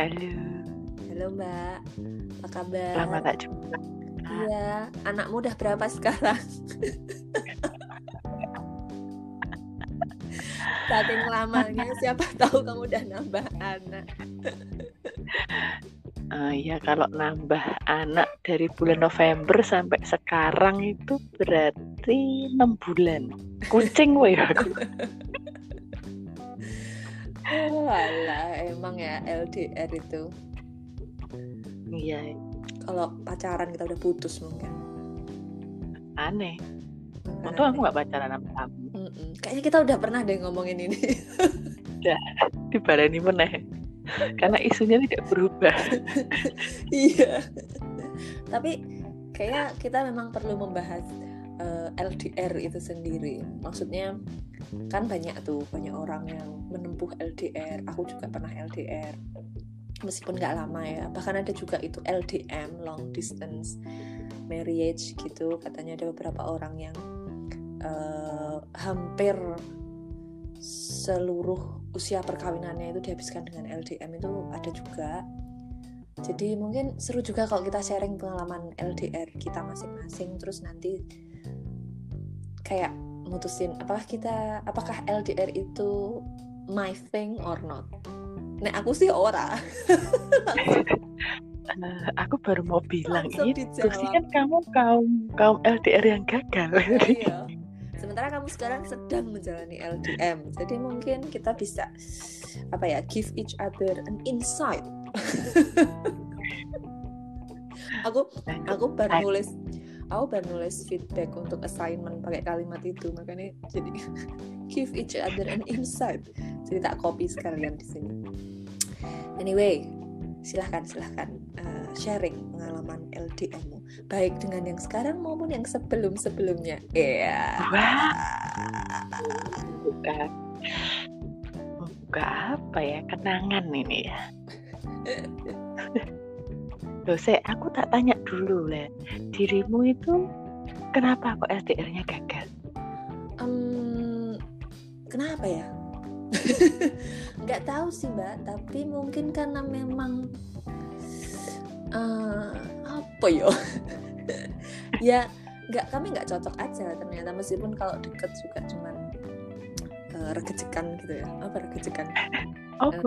Halo, Halo Mbak, apa kabar? lama tak jumpa. Iya, anakmu udah berapa sekarang? Saking lamanya, siapa tahu kamu udah nambah anak. Eh, ya kalau nambah anak dari bulan November sampai sekarang itu berarti enam bulan. Kucing weh aku. Oh, alah, emang ya LDR itu. Iya, Kalau pacaran kita udah putus mungkin. aneh. Untung aku nggak pacaran sama kamu. Mm-mm. Kayaknya kita udah pernah deh ngomongin ini. Dibaleni meneh. Karena isunya tidak berubah. iya. Tapi kayaknya kita memang perlu membahas eh, LDR itu sendiri. Maksudnya kan banyak tuh banyak orang yang menempuh LDR. Aku juga pernah LDR. Meskipun nggak lama ya. Bahkan ada juga itu LDM long distance marriage gitu. Katanya ada beberapa orang yang eh, hampir seluruh usia perkawinannya itu dihabiskan dengan LDM itu ada juga. Jadi mungkin seru juga kalau kita sharing pengalaman LDR kita masing-masing terus nanti kayak mutusin apakah kita apakah LDR itu my thing or not. Nah, aku sih ora. Eh, aku baru mau bilang Langsung ini terus kan kamu kaum kaum LDR yang gagal. iya. Sementara kamu sekarang sedang menjalani LDM. Jadi mungkin kita bisa apa ya, give each other an insight. aku aku baru nulis aku baru nulis feedback untuk assignment pakai kalimat itu makanya jadi give each other an insight. Jadi tak copy sekalian di sini. Anyway silahkan silahkan eh, sharing pengalaman LDM-mu baik dengan yang sekarang maupun yang sebelum sebelumnya iya. Wah. buka. Buka apa ya? Kenangan ini ya Loh, saya aku tak tanya dulu lah dirimu itu kenapa kok LDR-nya gagal? Em, kenapa ya? Nggak tahu sih mbak, tapi mungkin karena memang eh, apa ya? ya nggak kami nggak cocok aja ternyata. Meskipun kalau deket juga cuman eh, regejekan gitu ya. Apa regejekan? Oh eh,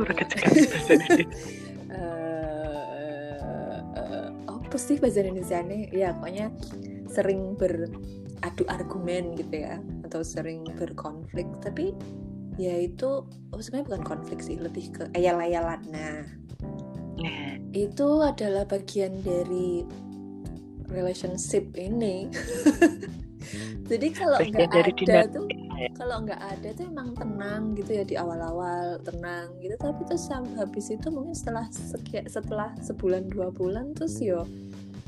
apa sih bahasa Indonesia nih ya pokoknya sering beradu argumen gitu ya atau sering berkonflik. Tapi ya itu oh, sebenarnya bukan konflik sih lebih ke ayal-ayalan nah nah, itu adalah bagian dari relationship ini. Jadi kalau nggak ada tuh. Kalau nggak ada tuh emang tenang gitu ya di awal-awal tenang gitu. Tapi terus habis itu mungkin setelah sekia- setelah sebulan dua bulan terus yo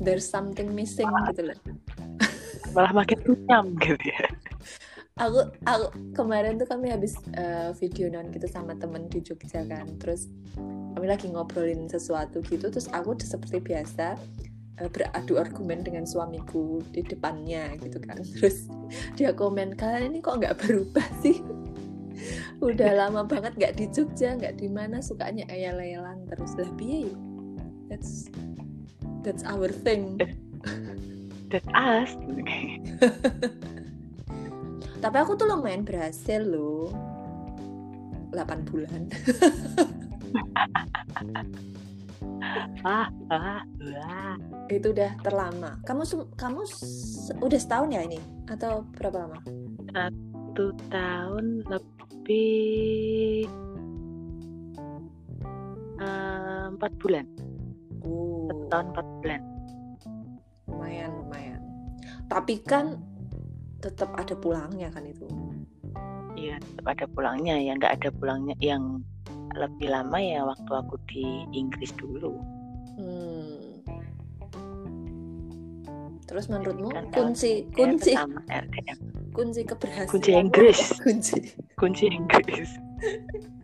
there's something missing gitu loh. Malah makin runyam gitu ya. Aku aku kemarin tuh kami habis eh, video non gitu sama temen di Jogja kan. Terus kami lagi ngobrolin sesuatu gitu terus aku udah seperti biasa eh, beradu argumen dengan suamiku di depannya gitu kan. Terus dia komen kalian ini kok nggak berubah sih? Udah lama banget nggak di Jogja nggak di mana sukanya ayal-ayalan terus. Lah piye yuk that's that's our thing. That's us. Tapi aku tuh lumayan berhasil loh. 8 bulan ah ah ah itu udah terlama. Kamu kamu udah setahun ya ini atau berapa lama? satu tahun lebih eh, empat bulan Uh, satu tahun empat bulan lumayan lumayan. Tapi kan tetap ada pulangnya kan itu. Iya, tetap ada pulangnya ya, nggak ada pulangnya yang lebih lama ya waktu aku di Inggris dulu. Hmm. Terus menurutmu Kan kunci kunci sama LDM, kunci keberhasilan Kunci Inggris. kunci kunci Inggris.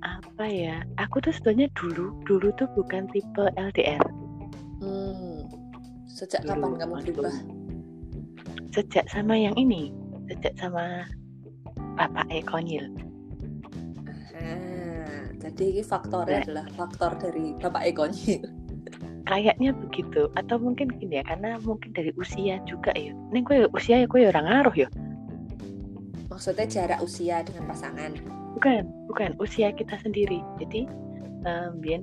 Apa ya? Aku tuh sebenarnya dulu dulu tuh bukan tipe LDR. hmm. sejak Dulu, kapan kamu berubah Sejak sama yang ini, sejak sama Bapak Ekonyil. jadi ini faktornya Nah. adalah faktor dari bapak Ekonyil kayaknya begitu. Atau mungkin gini ya karena mungkin dari usia juga ya. Ini gue usia ya gue orang ngaruh ya? Maksudnya jarak usia dengan pasangan. Bukan bukan. Usia kita sendiri. Jadi em, bien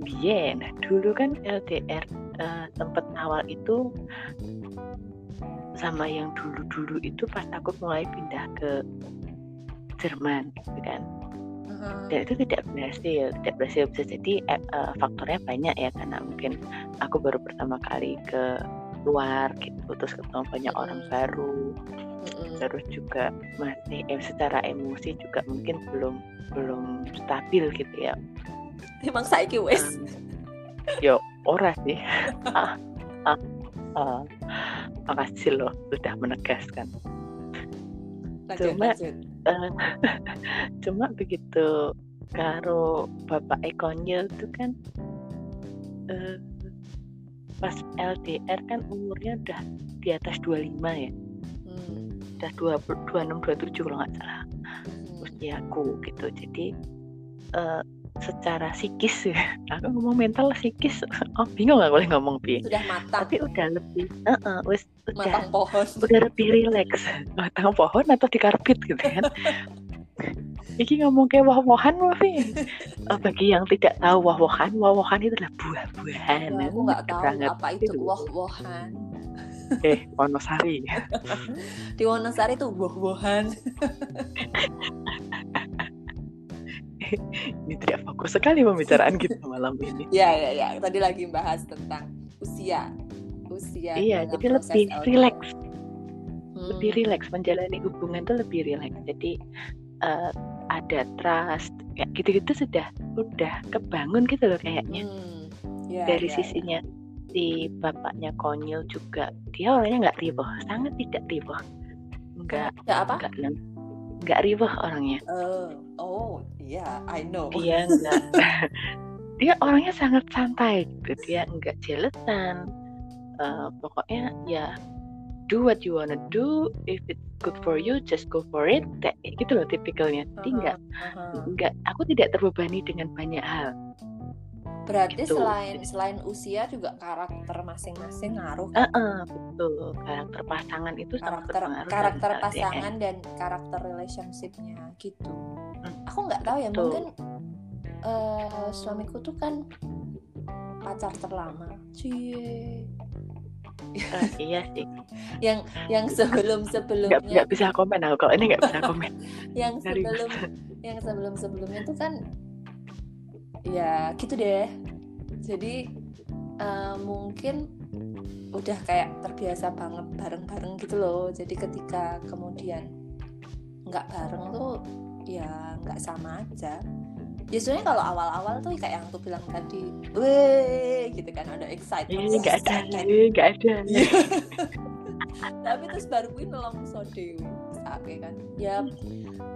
bien dulu kan LDR eh, tempat awal itu sama yang dulu-dulu itu pas aku mulai pindah ke Jerman gitu kan. Dan itu tidak berhasil tidak berhasil bisa jadi eh, eh, faktornya banyak ya karena mungkin aku baru pertama kali ke luar gitu. Terus ketemu banyak orang baru. Terus juga masih eh, secara emosi juga mungkin belum belum stabil gitu ya. Emang saiki wes yo ora sih. Ah, ah, ah. makasih loh sudah menegaskan lanjut cuma- lanjut Eh, cuma begitu karo bapak Ekonyil itu kan eh, pas LDR kan umurnya udah di atas 25 ya Hmm. udah 20, 26 27 kalau nggak salah Hmm. usiaku gitu jadi eh, secara psikis ya aku ngomong mental psikis oh bingung nggak boleh ngomong bi sudah matang tapi udah lebih eh, eh, wis udah matang pohon udah lebih rileks matang pohon atau di karpet gitu kan Iki ngomong kayak wah-wahan Mafi. Eh, bagi yang tidak tahu wah-wahan, wah-wahan itu adalah buah-buahan. Wah, aku nggak tahu Banget. apa itu Itu. woh-wohan Eh, Wonosari. di Wonosari tuh woh-wohan Ini tidak fokus sekali pembicaraan kita malam ini. ya ya ya tadi lagi bahas tentang usia usia iya, jadi lebih rileks, Hmm. lebih rileks menjalani hubungan tuh lebih rileks. Jadi eh, ada trust, kayak gitu-gitu sudah udah kebangun gitu loh kayaknya. Hmm. Ya, dari ya, ya. sisinya si bapaknya konyol juga dia orangnya nggak riboh sangat tidak riboh nggak ya apa nggak nggak riboh orangnya oh oh iya I know. Dia dia orangnya sangat santai gitu dia nggak jelesan Eh, pokoknya ya do what you wanna do if it's good for you just go for it kayak gitu loh tipikalnya. Jadi nggak Aha. nggak aku tidak terbebani dengan banyak hal berarti Gitu. selain selain usia juga karakter masing-masing ngaruh Eh, eh, betul. Karakter pasangan itu sangat karakter berpengaruh karakter LDR. pasangan dan karakter relationshipnya gitu. Hmm, aku nggak tahu ya betul. mungkin eh, suamiku tuh kan pacar terlama. Cie. Eh, iya sih. Yang yang sebelum nggak sebelumnya nggak bisa komen aku. Kalau ini nggak bisa komen. Yang sebelum yang sebelum sebelumnya tuh kan ya gitu deh. Jadi eh, mungkin udah kayak terbiasa banget bareng-bareng gitu loh. Jadi ketika kemudian nggak bareng tuh ya nggak sama aja. Ya sebenarnya kalau awal-awal tuh kayak yang aku bilang tadi weh gitu kan ada excitement. Ini nggak ada ini nggak ada. Iya. tapi terus baru gue nelongso dewe sake kan. Ya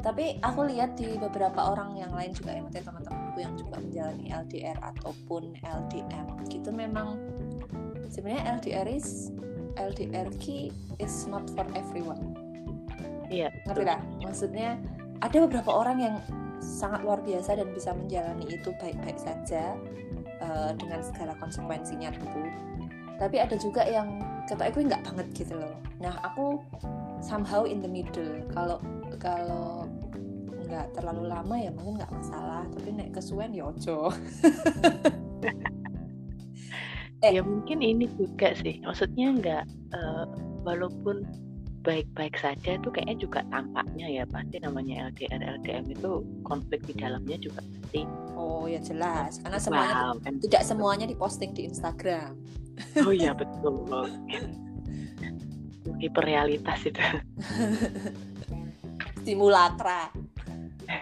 tapi aku lihat di beberapa orang yang lain juga ya maksudnya yang juga menjalani LDR ataupun LDM gitu memang sebenarnya LDR is LDR ki is not for everyone. Iya ngerti lah maksudnya ada beberapa orang yang sangat luar biasa dan bisa menjalani itu baik-baik saja eh, dengan segala konsekuensinya tentu. Tapi ada juga yang kata aku nggak banget gitu loh. Nah aku somehow in the middle. Kalau kalau nggak terlalu lama ya mungkin nggak masalah. Tapi naik kesuwen ya ojo. Eh. ya mungkin ini juga sih. Maksudnya nggak eh, walaupun baik-baik saja itu kayaknya juga tampaknya ya pasti namanya LDR LDM itu konflik di dalamnya juga pasti oh ya jelas. Karena semuanya wow kan? tidak semuanya diposting di Instagram. Oh iya betul. Hiperrealitas itu. Simulakra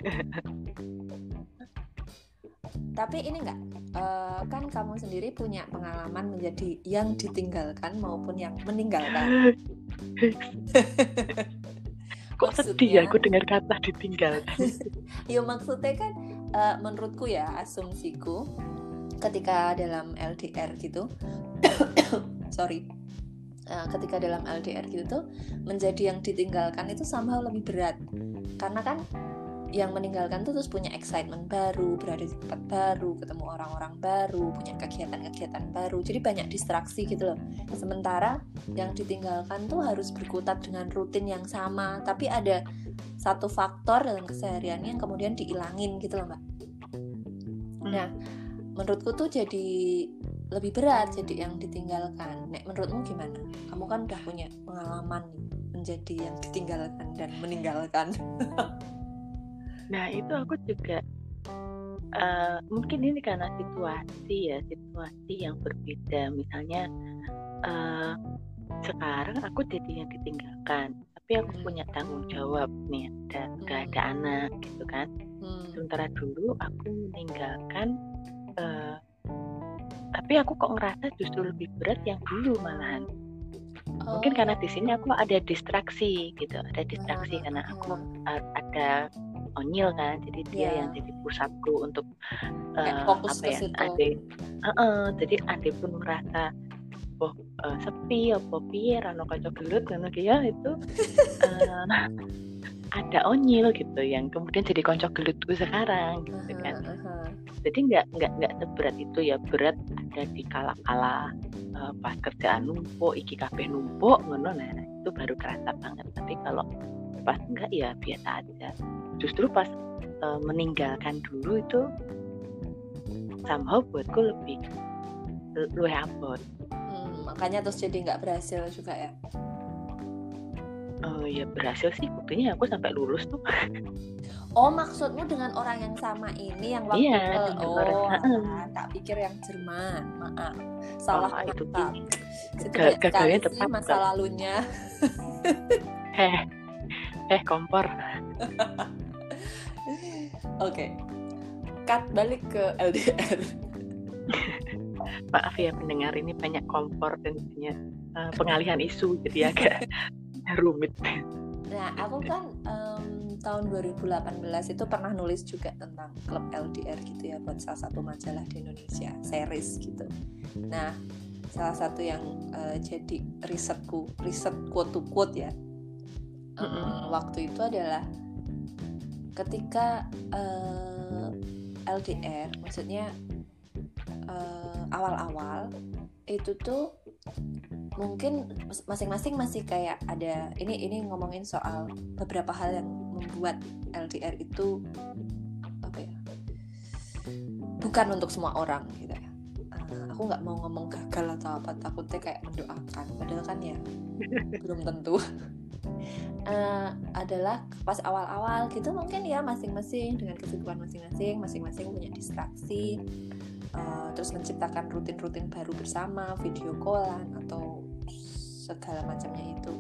tapi ini enggak eh, kan kamu sendiri punya pengalaman menjadi yang ditinggalkan maupun yang meninggalkan. Kok sedih ya aku dengar kata ditinggalkan ya maksudnya kan eh, menurutku ya asumsiku ketika dalam LDR gitu sorry Eh, ketika dalam LDR gitu tuh menjadi yang ditinggalkan itu somehow lebih berat. Karena kan yang meninggalkan tuh terus punya excitement baru berada di tempat baru ketemu orang-orang baru punya kegiatan-kegiatan baru. Jadi banyak distraksi gitu loh. Sementara yang ditinggalkan tuh harus berkutat dengan rutin yang sama. Tapi ada satu faktor dalam kesehariannya yang kemudian dihilangin gitu loh mbak. Hmm. nah menurutku tuh jadi lebih berat jadi yang ditinggalkan. Nek menurutmu gimana? Kamu kan udah punya pengalaman menjadi yang ditinggalkan dan meninggalkan Nah itu aku juga uh, mungkin ini karena situasi ya situasi yang berbeda. Misalnya uh, sekarang aku jadi yang ditinggalkan, tapi aku hmm. punya tanggung jawab nih, ada hmm. gak ada anak gitu kan. Hmm. Sementara dulu aku meninggalkan, uh, tapi aku kok ngerasa justru lebih berat yang dulu malahan. Oh. Mungkin karena di sini aku ada distraksi gitu, ada distraksi karena aku ada Onyil kan jadi dia yeah. yang jadi pusatku untuk uh, apa ya ade. Uh -uh, jadi ade pun merasa oh uh, sepi apa piye rano kocok gelut karena dia itu uh, ada Onyil gitu yang kemudian jadi kocok gelutku sekarang gitu kan. uh -huh. jadi nggak nggak nggak seberat itu ya berat ada di kala-kala uh, pas kerjaan numpuk iki kabeh numpuk ngono. Nah itu baru kerasa banget. Tapi kalau pas enggak ya biasa aja justru pas uh, meninggalkan dulu itu somehow buatku lebih luwe abot hmm, makanya terus jadi nggak berhasil juga ya? Oh ya berhasil sih. Buktinya aku sampai lulus tuh. Oh maksudmu dengan orang yang sama ini yang waktu iya, ke oh nah, tak pikir yang Jerman. Maaf salah oh, itu itu banyak sekali masa lalunya. Heh eh kompor. Oke. Okay. Cut balik ke LDR. Maaf ya pendengar ini banyak kompor dan punya uh, pengalihan isu jadi agak rumit. Nah, aku kan um, tahun 2018 itu pernah nulis juga tentang klub LDR gitu ya buat salah satu majalah di Indonesia, series gitu. Nah, salah satu yang uh, jadi risetku, riset quote to quote ya, um, waktu itu adalah ketika uh, eh, LDR maksudnya uh, awal-awal itu tuh mungkin masing-masing masih kayak ada ini ini ngomongin soal beberapa hal yang membuat LDR itu apa ya bukan untuk semua orang gitu ya. Uh, aku nggak mau ngomong gagal atau apa takutnya kayak mendoakan. Padahal kan ya belum tentu uh, adalah pas awal-awal gitu mungkin ya masing-masing dengan kesibukan masing-masing masing-masing punya distraksi uh, terus menciptakan rutin-rutin baru bersama video callan atau segala macamnya itu.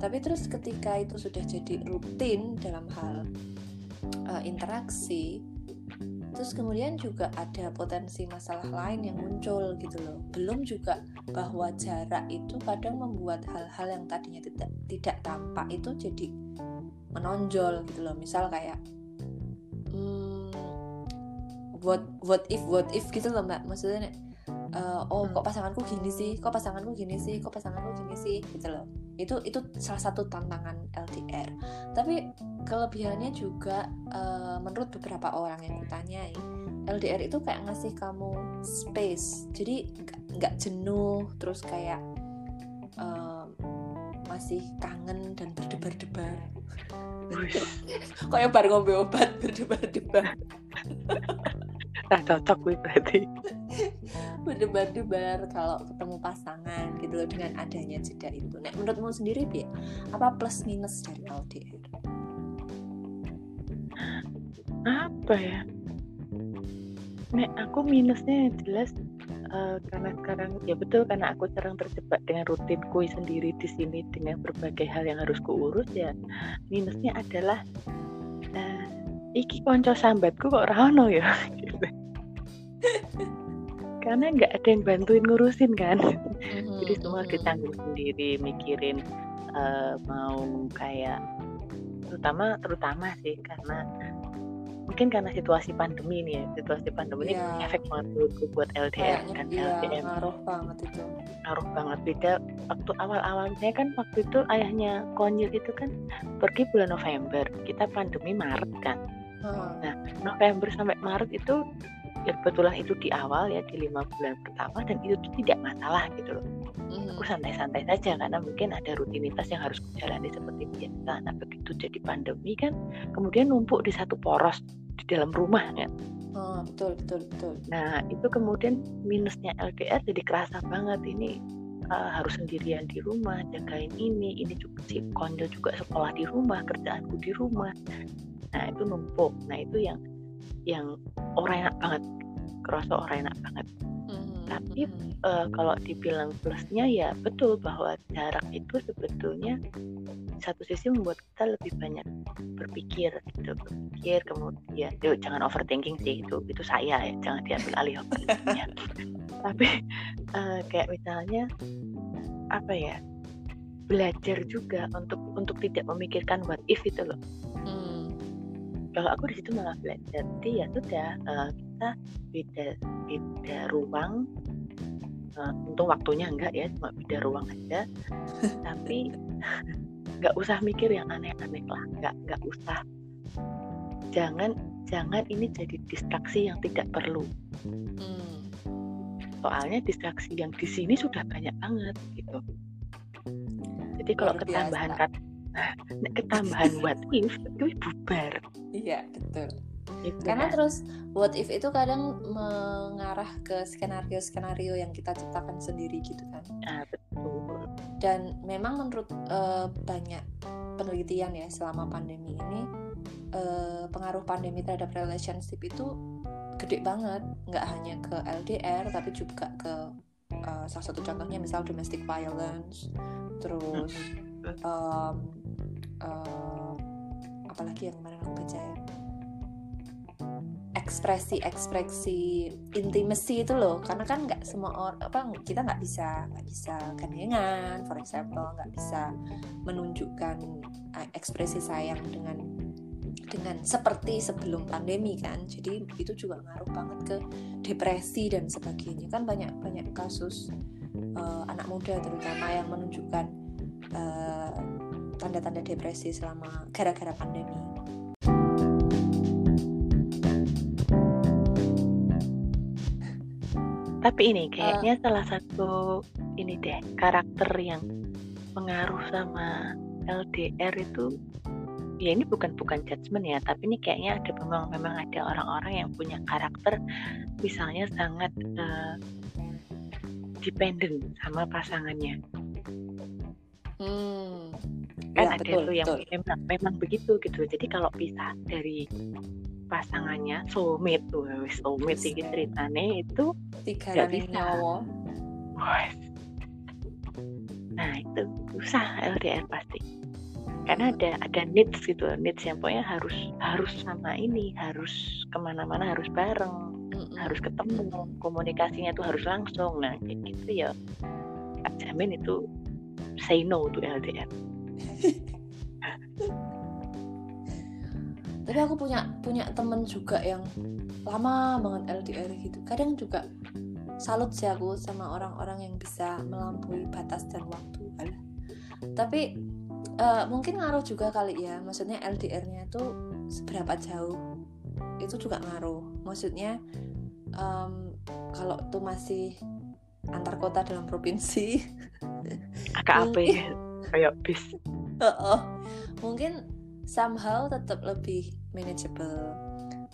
Tapi terus ketika itu sudah jadi rutin dalam hal uh, interaksi terus kemudian juga ada potensi masalah lain yang muncul gitu loh. Belum juga bahwa jarak itu kadang membuat hal-hal yang tadinya tidak tidak tampak itu jadi menonjol gitu loh. Misal kayak hmm, what what if what if gitu loh mbak. Maksudnya uh, oh kok pasanganku gini sih kok pasanganku gini sih kok pasanganku gini sih gitu loh itu itu salah satu tantangan LDR tapi kelebihannya juga uh, menurut beberapa orang yang kutanyai LDR itu kayak ngasih kamu space. Jadi nggak jenuh terus kayak uh, masih kangen dan berdebar-debar. Kayak baru ngombe obat berdebar-debar. Nah cocok gue berarti berdebar-debar kalau ketemu pasangan gitu loh dengan adanya jeda itu. Nah menurutmu sendiri Bi apa plus minus dari LDR apa ya? Nek aku minusnya jelas uh, karena sekarang ya betul karena aku sering terjebak dengan rutinku sendiri di sini dengan berbagai hal yang harus kuurus ya minusnya adalah uh, iki konco sambatku kok rano ya? gitu karena nggak ada yang bantuin ngurusin kan mm-hmm. jadi semua ditanggung sendiri mikirin uh, mau kayak terutama terutama sih karena mungkin karena situasi pandemi nih ya situasi pandemi yeah. ini iya. efek banget buat LDR kan iya, LDM ngaruh banget itu ngaruh banget beda waktu awal-awalnya kan waktu itu ayahnya konyil itu kan pergi bulan November kita pandemi Maret kan hmm. nah November sampai Maret itu ya kebetulan itu di awal ya di lima bulan pertama dan itu tuh tidak masalah gitu loh. Mm. aku santai-santai saja karena mungkin ada rutinitas yang harus jalani seperti biasa. Nah begitu jadi pandemi kan kemudian numpuk di satu poros di dalam rumah kan? Oh, betul betul betul. Nah itu kemudian minusnya LDR jadi kerasa banget. Ini uh, harus sendirian di rumah jagain ini ini juga si konyol juga sekolah di rumah kerjaanku di rumah. Nah itu numpuk. Nah itu yang yang orang enak banget kerasa orang enak banget. Mm-hmm. tapi uh, kalau dibilang plusnya ya betul bahwa jarak itu sebetulnya satu sisi membuat kita lebih banyak berpikir gitu berpikir kemudian yuk jangan overthinking sih itu itu saya ya jangan diambil alih overthinkingnya. Tapi uh, kayak misalnya apa ya belajar juga untuk untuk tidak memikirkan what if itu loh kalau aku di situ malah belajar jadi ya sudah uh, kita beda beda ruang. Uh, untung waktunya enggak ya cuma beda ruang aja. Tapi nggak usah mikir yang aneh-aneh lah nggak nggak usah. Jangan jangan ini jadi distraksi yang tidak perlu. Hmm. soalnya distraksi yang di sini sudah banyak banget gitu. Jadi kalau ketambahan kata Nek ketambahan what if itu bubar. Iya betul. Gitu Karena kan? terus what if itu kadang mengarah ke skenario-skenario yang kita ciptakan sendiri gitu kan. Ah betul. Dan memang menurut uh, banyak penelitian ya selama pandemi ini uh, pengaruh pandemi terhadap relationship itu gede banget. Nggak hanya ke LDR tapi juga ke uh, salah satu contohnya misal domestic violence, terus um, uh, apalagi yang kemarin aku baca ya. Ekspresi-ekspresi intimacy itu loh. Karena kan nggak semua orang apa kita nggak bisa nggak bisa gandengan for example nggak bisa menunjukkan uh, ekspresi sayang dengan dengan seperti sebelum pandemi kan. Jadi itu juga ngaruh banget ke depresi dan sebagainya. Kan banyak banyak kasus uh, anak muda terutama yang menunjukkan uh, tanda-tanda depresi selama gara-gara pandemi. Tapi ini kayaknya uh, salah satu ini deh karakter yang pengaruh sama LDR itu ya ini bukan bukan judgement ya tapi ini kayaknya ada memang memang ada orang-orang yang punya karakter misalnya sangat uh, dependent sama pasangannya. Hmm kan ya, ada betul, tuh yang betul. memang memang begitu gitu. Jadi kalau pisah dari pasangannya soulmate tuh soulmate sih ceritanya itu tiga nyawa. Nah itu susah LDR pasti. Karena ada ada needs gitu needs yang pokoknya harus harus sama ini harus ke mana-mana harus bareng harus ketemu komunikasinya tuh harus langsung. Nah kayak gitu ya. Jamin itu say no to LDR tapi aku punya punya temen juga yang lama banget LDR gitu. Kadang juga salut sih aku sama orang-orang yang bisa melampaui batas dan waktu. Alah. tapi uh, mungkin ngaruh juga kali ya. Maksudnya LDR-nya itu seberapa jauh itu juga ngaruh. Maksudnya um, kalau tuh masih antar kota dalam provinsi agak apa ya kayak bis. Oh, mungkin somehow tetap lebih manageable.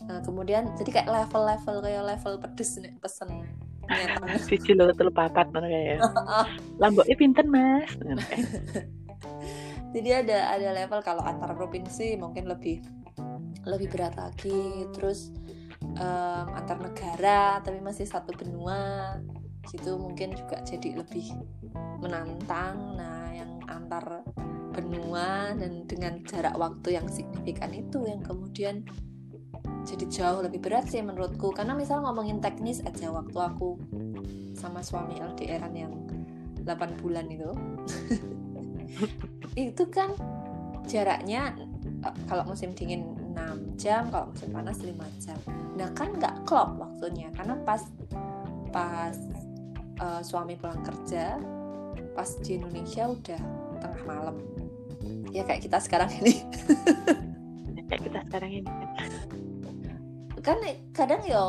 Nah, kemudian jadi kayak level-level kayak level pedes nih pesen. Si cilo telu papat mana kayak lamboknya pinter mas? Jadi ada ada level kalau antar provinsi mungkin lebih lebih berat lagi. Terus um, antar negara tapi masih satu benua. Gitu mungkin juga jadi lebih menantang. Nah antar benua dan dengan jarak waktu yang signifikan itu yang kemudian jadi jauh lebih berat sih menurutku. Karena misal ngomongin teknis aja waktu aku sama suami LDRan yang 8 bulan itu itu kan jaraknya eh, kalau musim dingin 6 jam kalau musim panas 5 jam. Nah kan nggak klop waktunya. Karena pas pas uh, suami pulang kerja pas di Indonesia udah tengah malam. Ya kayak kita sekarang ini. Kayak kita sekarang ini. Kan kan kadang ya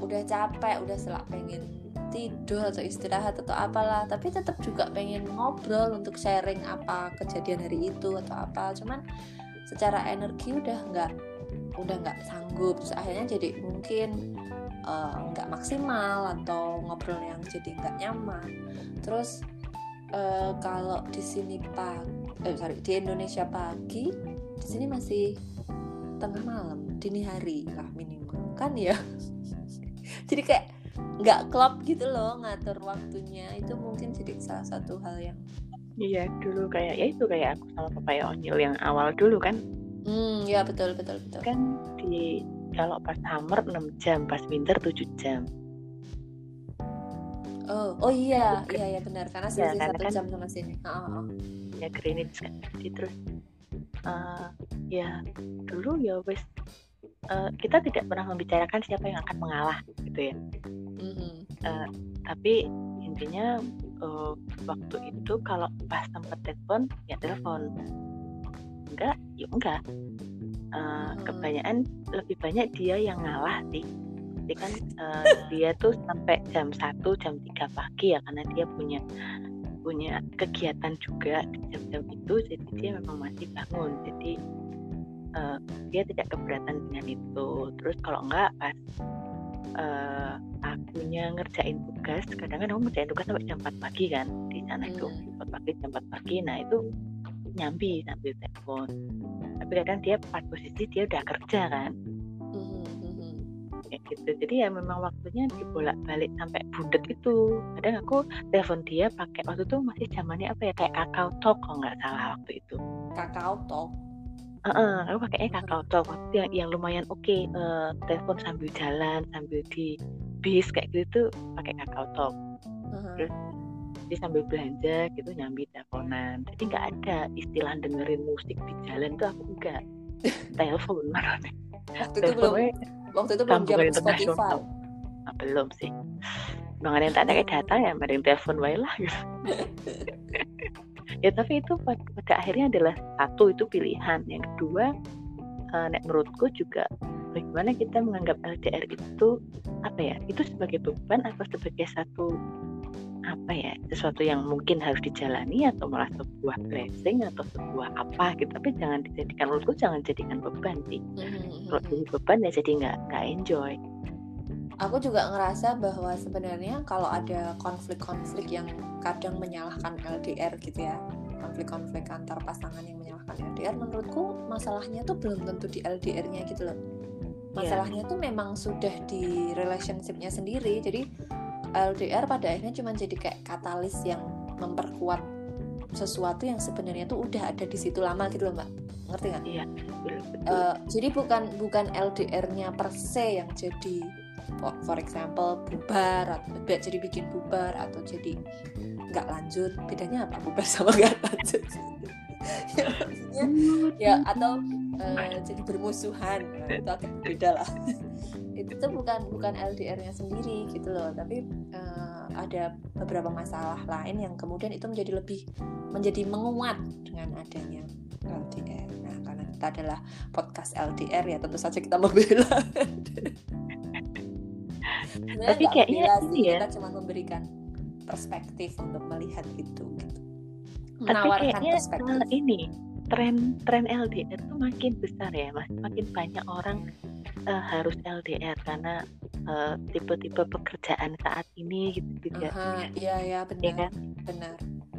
udah capek udah selak pengen tidur atau istirahat atau apalah tapi tetap juga pengen ngobrol untuk sharing apa kejadian hari itu atau apa. Cuman secara energi udah nggak udah nggak sanggup. Terus akhirnya jadi mungkin eh, nggak uh, maksimal atau ngobrol yang jadi nggak nyaman. Terus uh, kalau di sini pagi eh, sorry di Indonesia pagi di sini masih tengah malam dini hari lah minimal. Kan ya? Jadi kayak nggak klop gitu loh ngatur waktunya. Itu mungkin jadi salah satu hal yang iya dulu kayak ya itu kayak aku sama papaya onyil yang awal dulu kan. Hmm ya betul betul betul. Kan di kalau pas summer 6 jam pas winter 7 jam oh oh iya iya iya benar karena sih ya, satu kan, jam sama sini oh, oh. ya Greenwich kan jadi terus uh, ya dulu ya wes uh, kita tidak pernah membicarakan siapa yang akan mengalah gitu ya mm-hmm. uh, tapi intinya uh, waktu itu kalau pas tempat telepon ya telepon enggak ya enggak uh, mm-hmm. kebanyakan lebih banyak dia yang ngalah sih jadi kan uh, dia tuh sampai jam 1 jam 3 pagi ya karena dia punya punya kegiatan juga jam-jam itu jadi dia memang masih bangun. Jadi uh, dia tidak keberatan dengan itu. Terus kalau enggak pas uh, akunya ngerjain tugas kadang-kadang aku ngerjain tugas sampai jam 4 pagi kan di sana itu. Hmm. 4 pagi jam 4 pagi nah itu nyambi sambil telepon. Tapi kadang dia pas posisi dia udah kerja kan hmm, hmm, kayak gitu. Jadi ya memang waktunya dibolak balik sampai budet itu. Kadang aku telepon dia pakai waktu itu masih zamannya apa ya kayak kakao talk kalau nggak salah waktu itu. Kakao talk Uh, aku pakainya kakao talk waktu yang, yang lumayan oke okay, uh, telepon sambil jalan sambil di bis kayak gitu tuh pakai kakao talk uh-huh. terus jadi sambil belanja gitu nyambi teleponan. Jadi nggak ada istilah dengerin musik di jalan tuh aku enggak telepon waktu itu belum waktu itu belum jam Spotify. Nah, belum sih. Bang ada yang tak ada kayak data ya mending telepon wae lah gitu. Ya tapi itu pada, pada akhirnya adalah satu itu pilihan. Yang kedua uh, nek menurutku juga bagaimana kita menganggap LDR itu apa ya itu sebagai beban atau sebagai satu apa ya sesuatu yang mungkin harus dijalani atau malah sebuah blessing atau sebuah apa gitu tapi jangan dijadikan menurutku jangan jadikan beban sih mm-hmm. kalau jadi beban ya jadi nggak nggak enjoy aku juga ngerasa bahwa sebenarnya kalau ada konflik-konflik yang kadang menyalahkan LDR gitu ya konflik-konflik antar pasangan yang menyalahkan LDR menurutku masalahnya tuh belum tentu di LDR-nya gitu loh iya. masalahnya yeah. tuh memang sudah di relationship-nya sendiri jadi LDR pada akhirnya cuma jadi kayak katalis yang memperkuat sesuatu yang sebenarnya tuh udah ada di situ lama gitu loh mbak. Ngerti nggak? Iya. Uh, jadi bukan bukan LDR-nya per se yang jadi for example bubar atau jadi bikin bubar atau jadi nggak lanjut. Bedanya apa? Bubar sama nggak lanjut? Ya, maksudnya, ya atau uh, jadi bermusuhan. Nah, itu agak beda lah itu tuh bukan bukan LDR-nya sendiri gitu loh. Tapi uh, ada beberapa masalah lain yang kemudian itu menjadi lebih menjadi menguat dengan adanya LDR nah karena kita adalah podcast LDR ya tentu saja kita membela. Tapi kayaknya ini ya. kita cuma memberikan perspektif untuk melihat itu gitu. menawarkan tapi kayaknya perspektif. ini tren tren LDR itu makin besar ya mas. Makin banyak orang uh, harus LDR karena eh, tipe-tipe pekerjaan saat ini gitu juga iya ya benar ya kan? benar.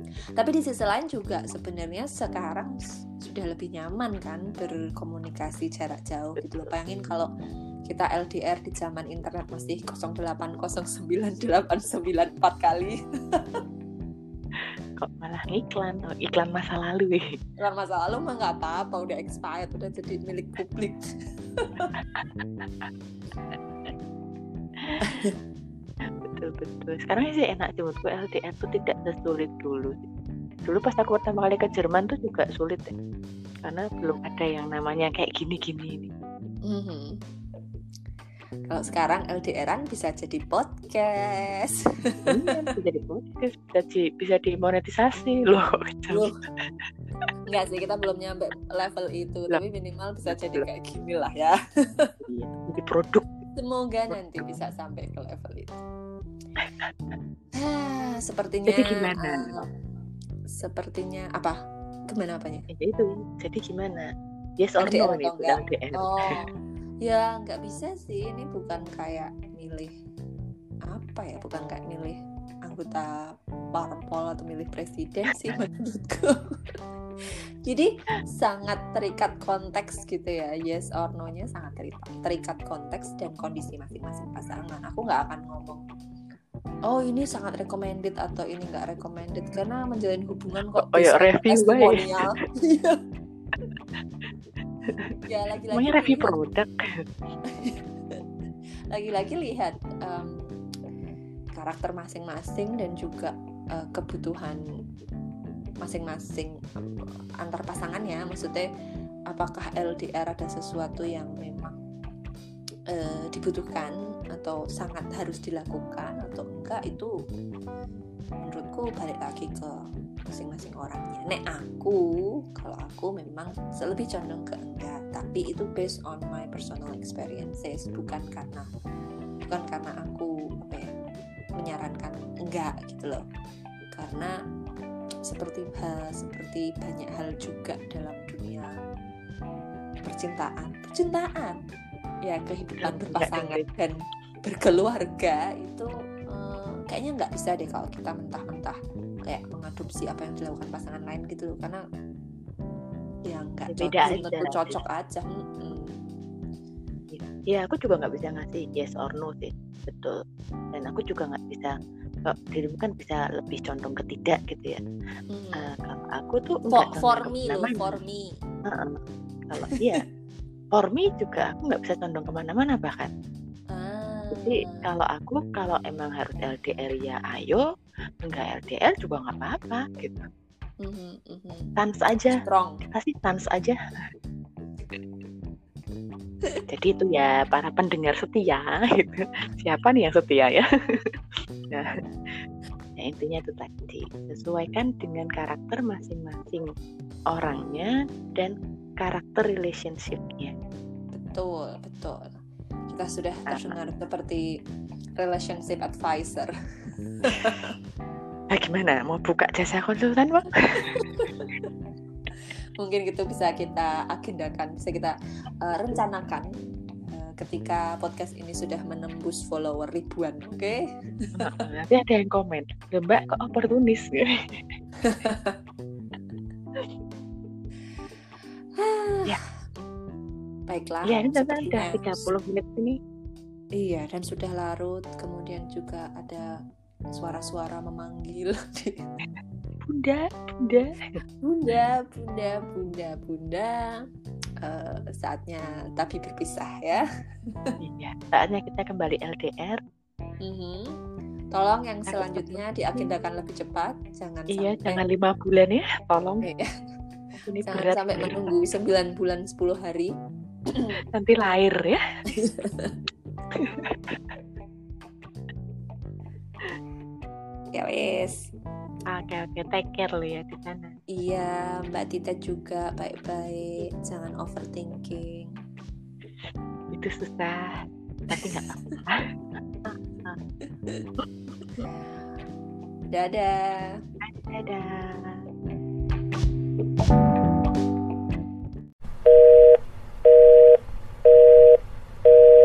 Tapi di sisi lain juga sebenarnya sekarang sudah lebih nyaman kan berkomunikasi jarak jauh gitu loh. Bayangin kalau kita LDR di zaman internet masih 0809894 kali kok malah iklan oh, iklan masa lalu ya. Iklan masa lalu mah nggak apa-apa udah expired udah jadi milik publik. Betul betul. Sekarang sih enak sih menurutku LDR tuh tidak sesulit dulu dulu pas aku pertama kali ke Jerman tuh juga sulit ya karena belum ada yang namanya kayak gini-gini ini. Mm -hmm kalau sekarang LDRan bisa jadi podcast. Iya, bisa jadi podcast bisa, di, bisa dimonetisasi loh, loh. Enggak sih kita belum nyampe level itu Loh. tapi minimal bisa jadi kayak gini lah ya. Iya, jadi produk. Semoga nanti bisa sampai ke level itu. Ah, sepertinya jadi gimana? uh, sepertinya apa? Gimana apanya? Ya itu jadi gimana? Yes or no nih oh ya nggak bisa sih. Ini bukan kayak milih apa ya? Bukan kayak milih anggota parpol atau milih presiden sih menurutku. Jadi sangat terikat konteks gitu ya. Yes or no nya sangat terikat terikat konteks dan kondisi masing-masing pasangan. Aku nggak akan ngomong oh ini sangat recommended atau ini nggak recommended. Karena menjalin hubungan kok oh, ya, review testimonial ya lagi-lagi review produk? Lagi-lagi lihat um, karakter masing-masing dan juga uh, kebutuhan masing-masing antar pasangannya. Maksudnya apakah LDR ada sesuatu yang memang uh, dibutuhkan atau sangat harus dilakukan atau enggak itu menurutku balik lagi ke masing-masing orangnya. Nek aku, kalau aku memang lebih condong ke enggak, tapi itu based on my personal experiences, bukan karena bukan karena aku apa ya, menyarankan enggak gitu loh. Karena seperti hal seperti banyak hal juga dalam dunia percintaan, percintaan ya kehidupan berpasangan dan berkeluarga itu kayaknya nggak bisa deh kalau kita mentah-mentah kayak mengadopsi apa yang dilakukan pasangan lain gitu loh karena ya nggak cocok, tentu cocok aja hmm. ya aku juga nggak bisa ngasih yes or no sih betul. Dan aku juga nggak bisa kalau dirimu kan bisa lebih condong ke tidak gitu ya. Hmm. uh, kalau aku tuh for, for me loh for me. Uh, kalau iya for me juga aku nggak bisa condong ke mana-mana bahkan jadi kalau aku kalau emang harus LDR ya ayo. Enggak LDR juga nggak apa-apa gitu. Mm-hmm, mm-hmm. tans aja. Strong. Kasih tans aja. Jadi itu ya para pendengar setia gitu. Siapa nih yang setia ya? Nah ya intinya itu tadi. Sesuaikan dengan karakter masing-masing orangnya dan karakter relationshipnya. Betul betul kita sudah terdengar seperti relationship advisor. Nah, gimana? Mau buka jasa konsultan bang? Mungkin itu bisa kita agendakan bisa kita uh, rencanakan uh, ketika podcast ini sudah menembus follower ribuan oke? Okay? nanti ada yang komen mbak kok oportunis? Ya baiklah ya ini sudah 30 menit ini. Iya dan sudah larut kemudian juga ada suara-suara memanggil. Bunda bunda. Bunda bunda bunda bunda. Uh, saatnya tapi berpisah ya. Iya saatnya kita kembali LDR mm -hmm. tolong yang selanjutnya diagendakan lebih cepat. Jangan iya sampai... jangan lima bulan ya tolong. Iya. Ini jangan berat, sampai ya. menunggu 9 bulan 10 hari nanti lahir ya. Ya wes. Oke oke. Take care lu ya di sana iya mbak Tita juga baik-baik. Jangan overthinking. Itu susah tapi nggak apa-apa. Dadah. Dadah